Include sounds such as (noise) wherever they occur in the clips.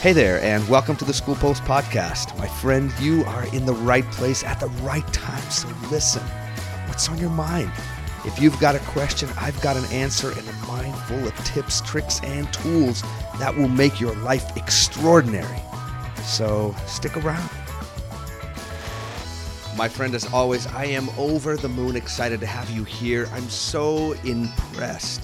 Hey there, and welcome to the School Post Podcast. My friend, you are in the right place at the right time, so listen. What's on your mind? If you've got a question, I've got an answer and a mind full of tips, tricks, and tools that will make your life extraordinary. So stick around. My friend, as always, I am over the moon excited to have you here. I'm so impressed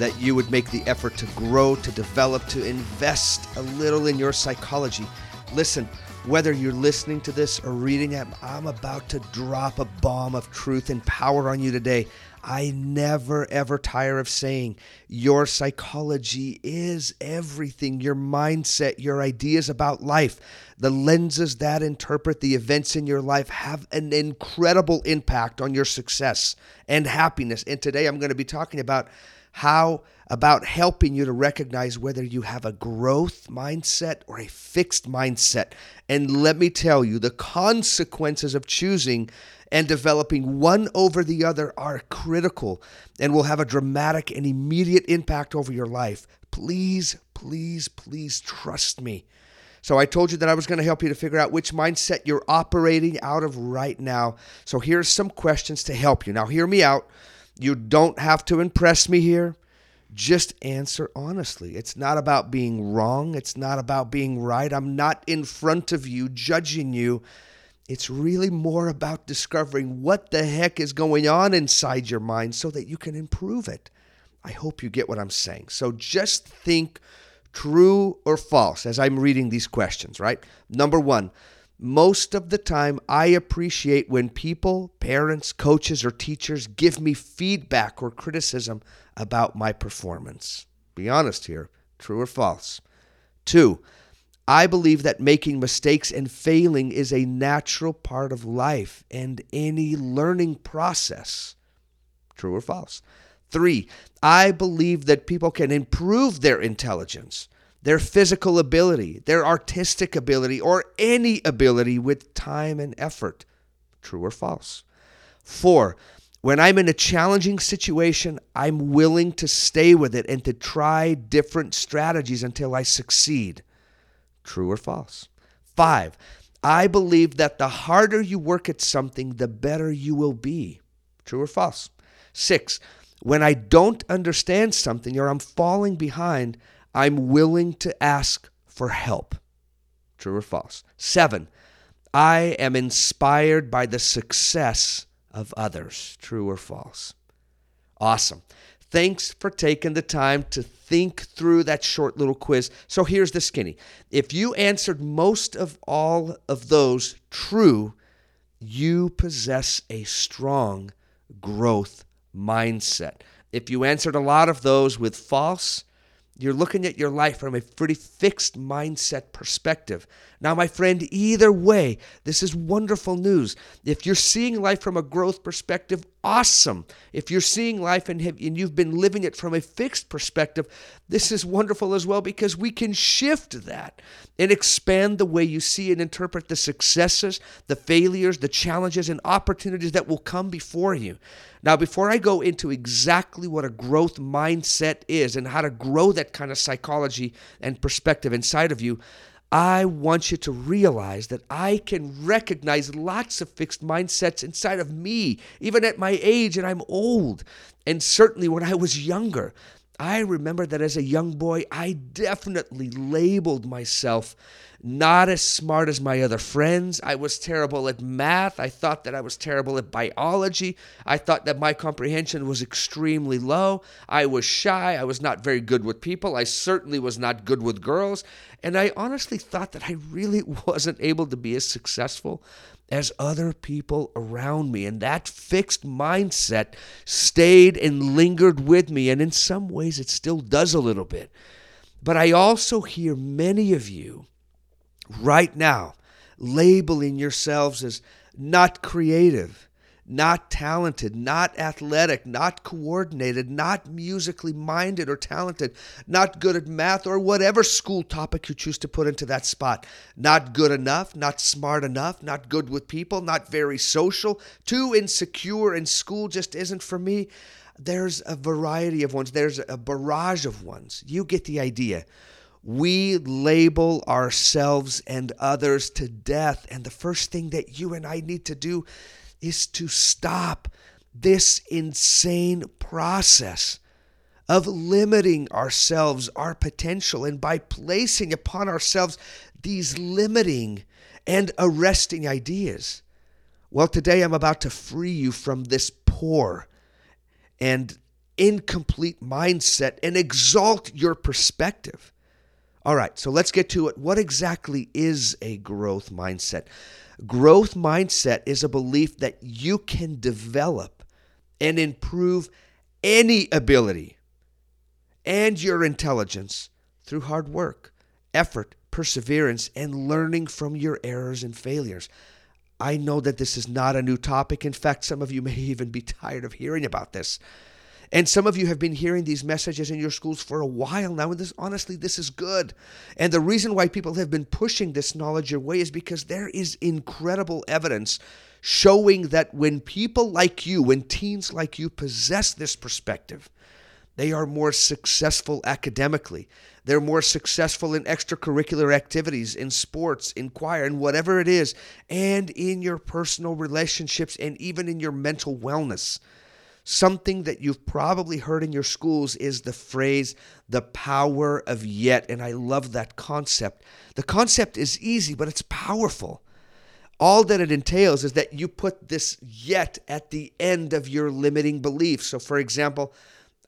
that you would make the effort to grow, to develop, to invest a little in your psychology. Listen, whether you're listening to this or reading it, I'm about to drop a bomb of truth and power on you today. I never ever tire of saying your psychology is everything your mindset, your ideas about life, the lenses that interpret the events in your life have an incredible impact on your success and happiness. And today I'm going to be talking about how about helping you to recognize whether you have a growth mindset or a fixed mindset. And let me tell you, the consequences of choosing and developing one over the other are critical and will have a dramatic and immediate impact over your life. Please, please, please trust me. So I told you that I was going to help you to figure out which mindset you're operating out of right now. So here's some questions to help you. Now, hear me out. You don't have to impress me here. Just answer honestly. It's not about being wrong. It's not about being right. I'm not in front of you judging you. It's really more about discovering what the heck is going on inside your mind so that you can improve it. I hope you get what I'm saying. So just think true or false as I'm reading these questions, right? Number one, most of the time, I appreciate when people, parents, coaches, or teachers give me feedback or criticism about my performance. Be honest here true or false? Two, I believe that making mistakes and failing is a natural part of life and any learning process. True or false? Three, I believe that people can improve their intelligence their physical ability, their artistic ability, or any ability with time and effort. True or false? Four, when I'm in a challenging situation, I'm willing to stay with it and to try different strategies until I succeed. True or false? Five, I believe that the harder you work at something, the better you will be. True or false? Six, when I don't understand something or I'm falling behind, I'm willing to ask for help. True or false? Seven, I am inspired by the success of others. True or false? Awesome. Thanks for taking the time to think through that short little quiz. So here's the skinny. If you answered most of all of those true, you possess a strong growth mindset. If you answered a lot of those with false, you're looking at your life from a pretty fixed mindset perspective. Now, my friend, either way, this is wonderful news. If you're seeing life from a growth perspective, awesome. If you're seeing life and, have, and you've been living it from a fixed perspective, this is wonderful as well because we can shift that and expand the way you see and interpret the successes, the failures, the challenges, and opportunities that will come before you. Now, before I go into exactly what a growth mindset is and how to grow that kind of psychology and perspective inside of you, I want you to realize that I can recognize lots of fixed mindsets inside of me, even at my age, and I'm old. And certainly when I was younger, I remember that as a young boy, I definitely labeled myself not as smart as my other friends. I was terrible at math. I thought that I was terrible at biology. I thought that my comprehension was extremely low. I was shy. I was not very good with people. I certainly was not good with girls. And I honestly thought that I really (laughs) wasn't able to be as successful as other people around me. And that fixed mindset stayed and lingered with me. And in some ways, it still does a little bit. But I also hear many of you right now, labeling yourselves as not creative, not talented, not athletic, not coordinated, not musically minded or talented, not good at math or whatever school topic you choose to put into that spot. Not good enough, not smart enough, not good with people, not very social, too insecure, and school just isn't for me. There's a variety of ones, there's a barrage of ones. You get the idea. we label ourselves and others to death. And the first thing that you and I need to do is to stop this insane process of limiting ourselves, our potential, and by placing upon ourselves these limiting and arresting ideas. Well, today I'm about to free you from this poor and incomplete mindset and exalt your perspective. All right, so let's get to it. What exactly is a growth mindset? Growth mindset is a belief that you can develop and improve any ability and your intelligence through hard work, effort, perseverance, and learning from your errors and failures. I know that this is not a new topic. In fact, some of you may (laughs) even be tired of hearing about this. And some of you have been hearing these messages in your schools for a while now. And this, honestly, this is good. And the reason why people have been pushing this knowledge your way is because there is incredible evidence showing that when people like you, when teens like you possess this perspective, they are more successful academically. They're more successful in extracurricular activities, in sports, in choir, in whatever it is, and in your personal relationships and even in your mental wellness. Something that you've probably heard in your schools is the phrase, the power of yet. And I love that concept. The concept is easy, but it's powerful. All that it entails is that you put this yet at the end of your limiting belief. So, for example,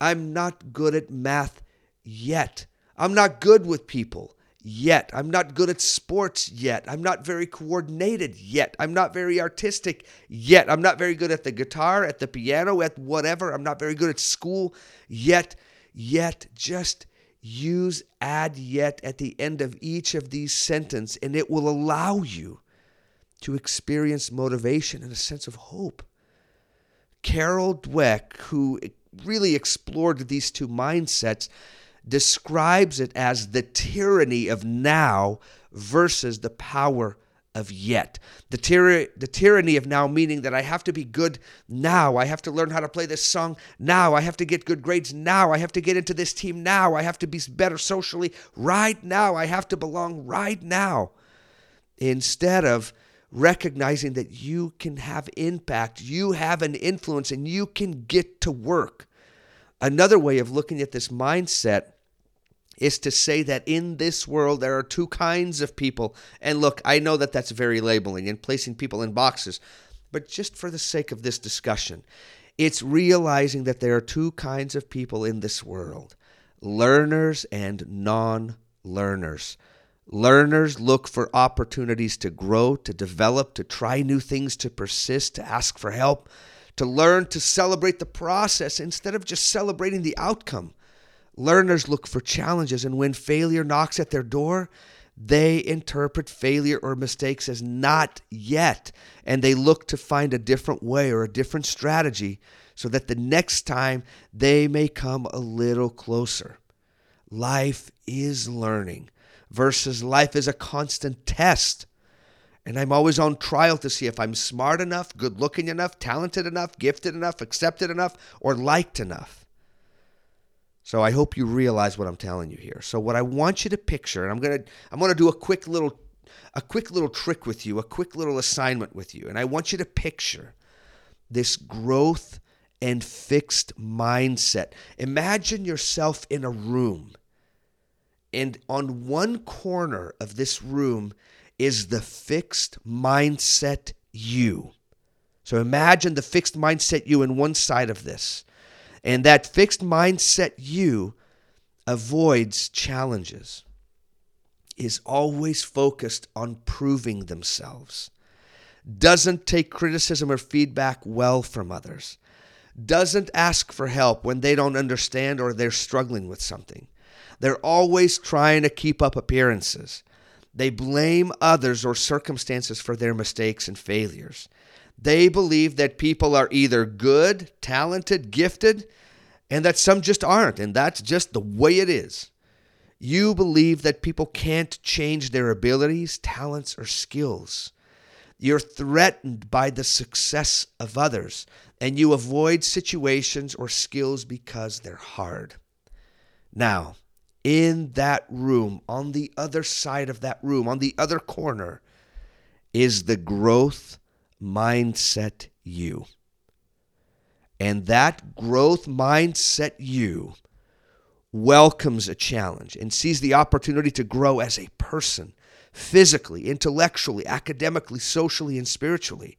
I'm not good at math yet. I'm not good with people yet. I'm not good at sports yet. I'm not very coordinated yet. I'm not very artistic yet. I'm not very good at the guitar, at the piano, at whatever. I'm not very good at school yet. Yet, just use add yet at the end of each of these sentences, and it will allow you to experience motivation and a sense of hope. Carol Dweck, who really explored these two mindsets, describes it as the tyranny of now versus the power of yet. The, tyra- the tyranny of now, meaning that I have to be good now. I have to learn how to play this song now. I have to get good grades now. I have to get into this team now. I have to be better socially right now. I have to belong right now. Instead of recognizing that you can have impact, you have an influence, and you can get to work. Another way of looking at this mindset is to say that in this world there are two kinds of people. And look, I know that that's very labeling and placing people in boxes, but just for the sake of this discussion, it's realizing that there are two kinds of people in this world learners and non learners. Learners look for opportunities to grow, to develop, to try new things, to persist, to ask for help to learn to celebrate the process instead of just celebrating the outcome. Learners look for challenges, and when failure knocks at their door, they interpret failure or mistakes as not yet, and they look to find a different way or a different strategy so that the next time they may come a little closer. Life is learning versus life is a constant test. And I'm always on trial to see if I'm smart enough, good looking enough, talented enough, gifted enough, accepted enough, or liked enough. So I hope you realize what I'm telling you here. So what I want you to picture, and I'm gonna I'm gonna do a quick little a quick little trick with you, a quick little assignment with you, and I want you to picture this growth and fixed mindset. Imagine yourself in a room, and on one corner of this room is the fixed mindset you. So imagine the fixed mindset you in one side of this. And that fixed mindset you avoids challenges, is always focused on proving themselves, doesn't take criticism or feedback well from others, doesn't ask for help when they don't understand or they're struggling with something. They're always trying to keep up appearances. They blame others or circumstances for their mistakes and failures. They believe that people are either good, talented, gifted, and that some just aren't, and that's just the way it is. You believe that people can't change their abilities, talents, or skills. You're threatened by the success of others, and you avoid situations or skills because they're hard. Now, in that room, on the other side of that room, on the other corner, is the growth mindset you. And that growth mindset you welcomes a challenge and sees the opportunity to grow as a person, physically, intellectually, academically, socially, and spiritually.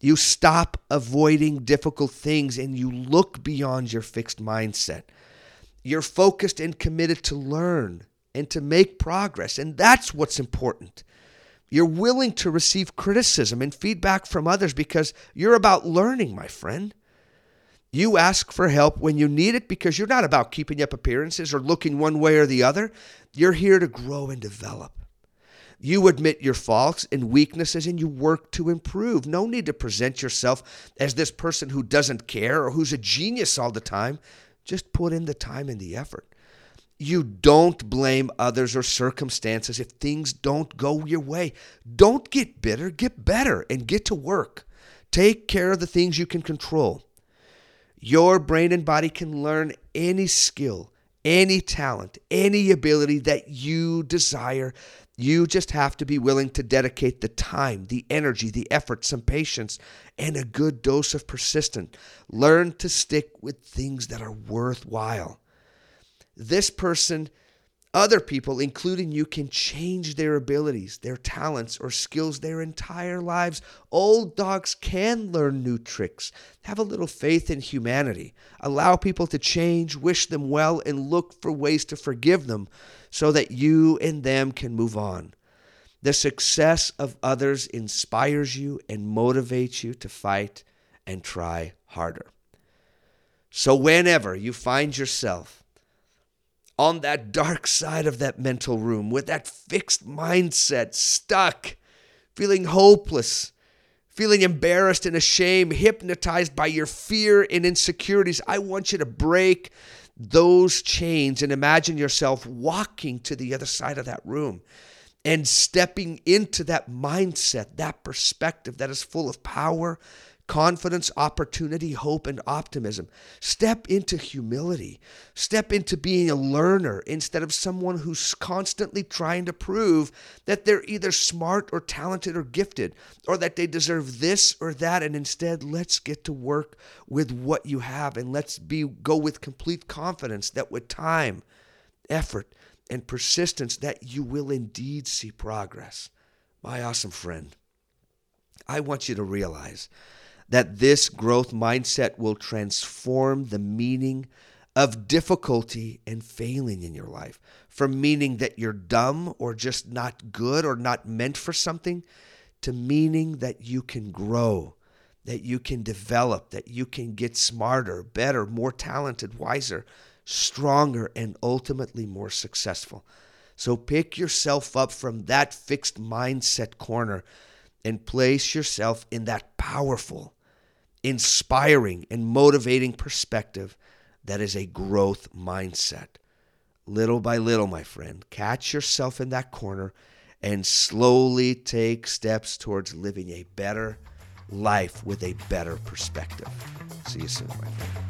You stop avoiding difficult things and you look beyond your fixed mindset. You're focused and committed to learn and to make progress, and that's what's important. You're willing to receive criticism and feedback from others because you're about learning, my friend. You ask for help when you need it because you're not about keeping up appearances or looking one way or the other. You're here to grow and develop. You admit your faults and weaknesses and you work to improve. No need to present yourself as this person who doesn't care or who's a genius all the time. Just put in the time and the effort. You don't blame others or circumstances if things don't go your way. Don't get bitter, get better and get to work. Take care of the things you can control. Your brain and body can learn any skill, any talent, any ability that you desire. You just have to be willing to dedicate the time, the energy, the effort, some patience, and a good dose of persistence. Learn to stick with things that are worthwhile. This person other people, including you, can change their abilities, their talents, or skills their entire lives. Old dogs can learn new tricks. Have a little faith in humanity. Allow people to change, wish them well, and look for ways to forgive them so that you and them can move on. The success of others inspires you and motivates you to fight and try harder. So, whenever you find yourself on that dark side of that mental room with that fixed mindset, stuck, feeling hopeless, feeling embarrassed and ashamed, hypnotized by your fear and insecurities. I want you to break those chains and imagine yourself walking to the other side of that room and stepping into that mindset, that perspective that is full of power confidence, opportunity, hope, and optimism. Step into humility. Step into being a learner instead of someone who's constantly trying to prove that they're either smart or talented or gifted or that they deserve this or that. And instead, let's get to work with what you have and let's be go with complete confidence that with time, effort, and persistence that you will indeed see progress. My awesome friend, I want you to realize that this growth mindset will transform the meaning of difficulty and failing in your life from meaning that you're dumb or just not good or not meant for something to meaning that you can grow, that you can develop, that you can get smarter, better, more talented, wiser, stronger, and ultimately more successful. So pick yourself up from that fixed mindset corner and place yourself in that powerful, inspiring and motivating perspective that is a growth mindset. Little by little, my friend, catch yourself in that corner and slowly take steps towards living a better life with a better perspective. See you soon, my friend.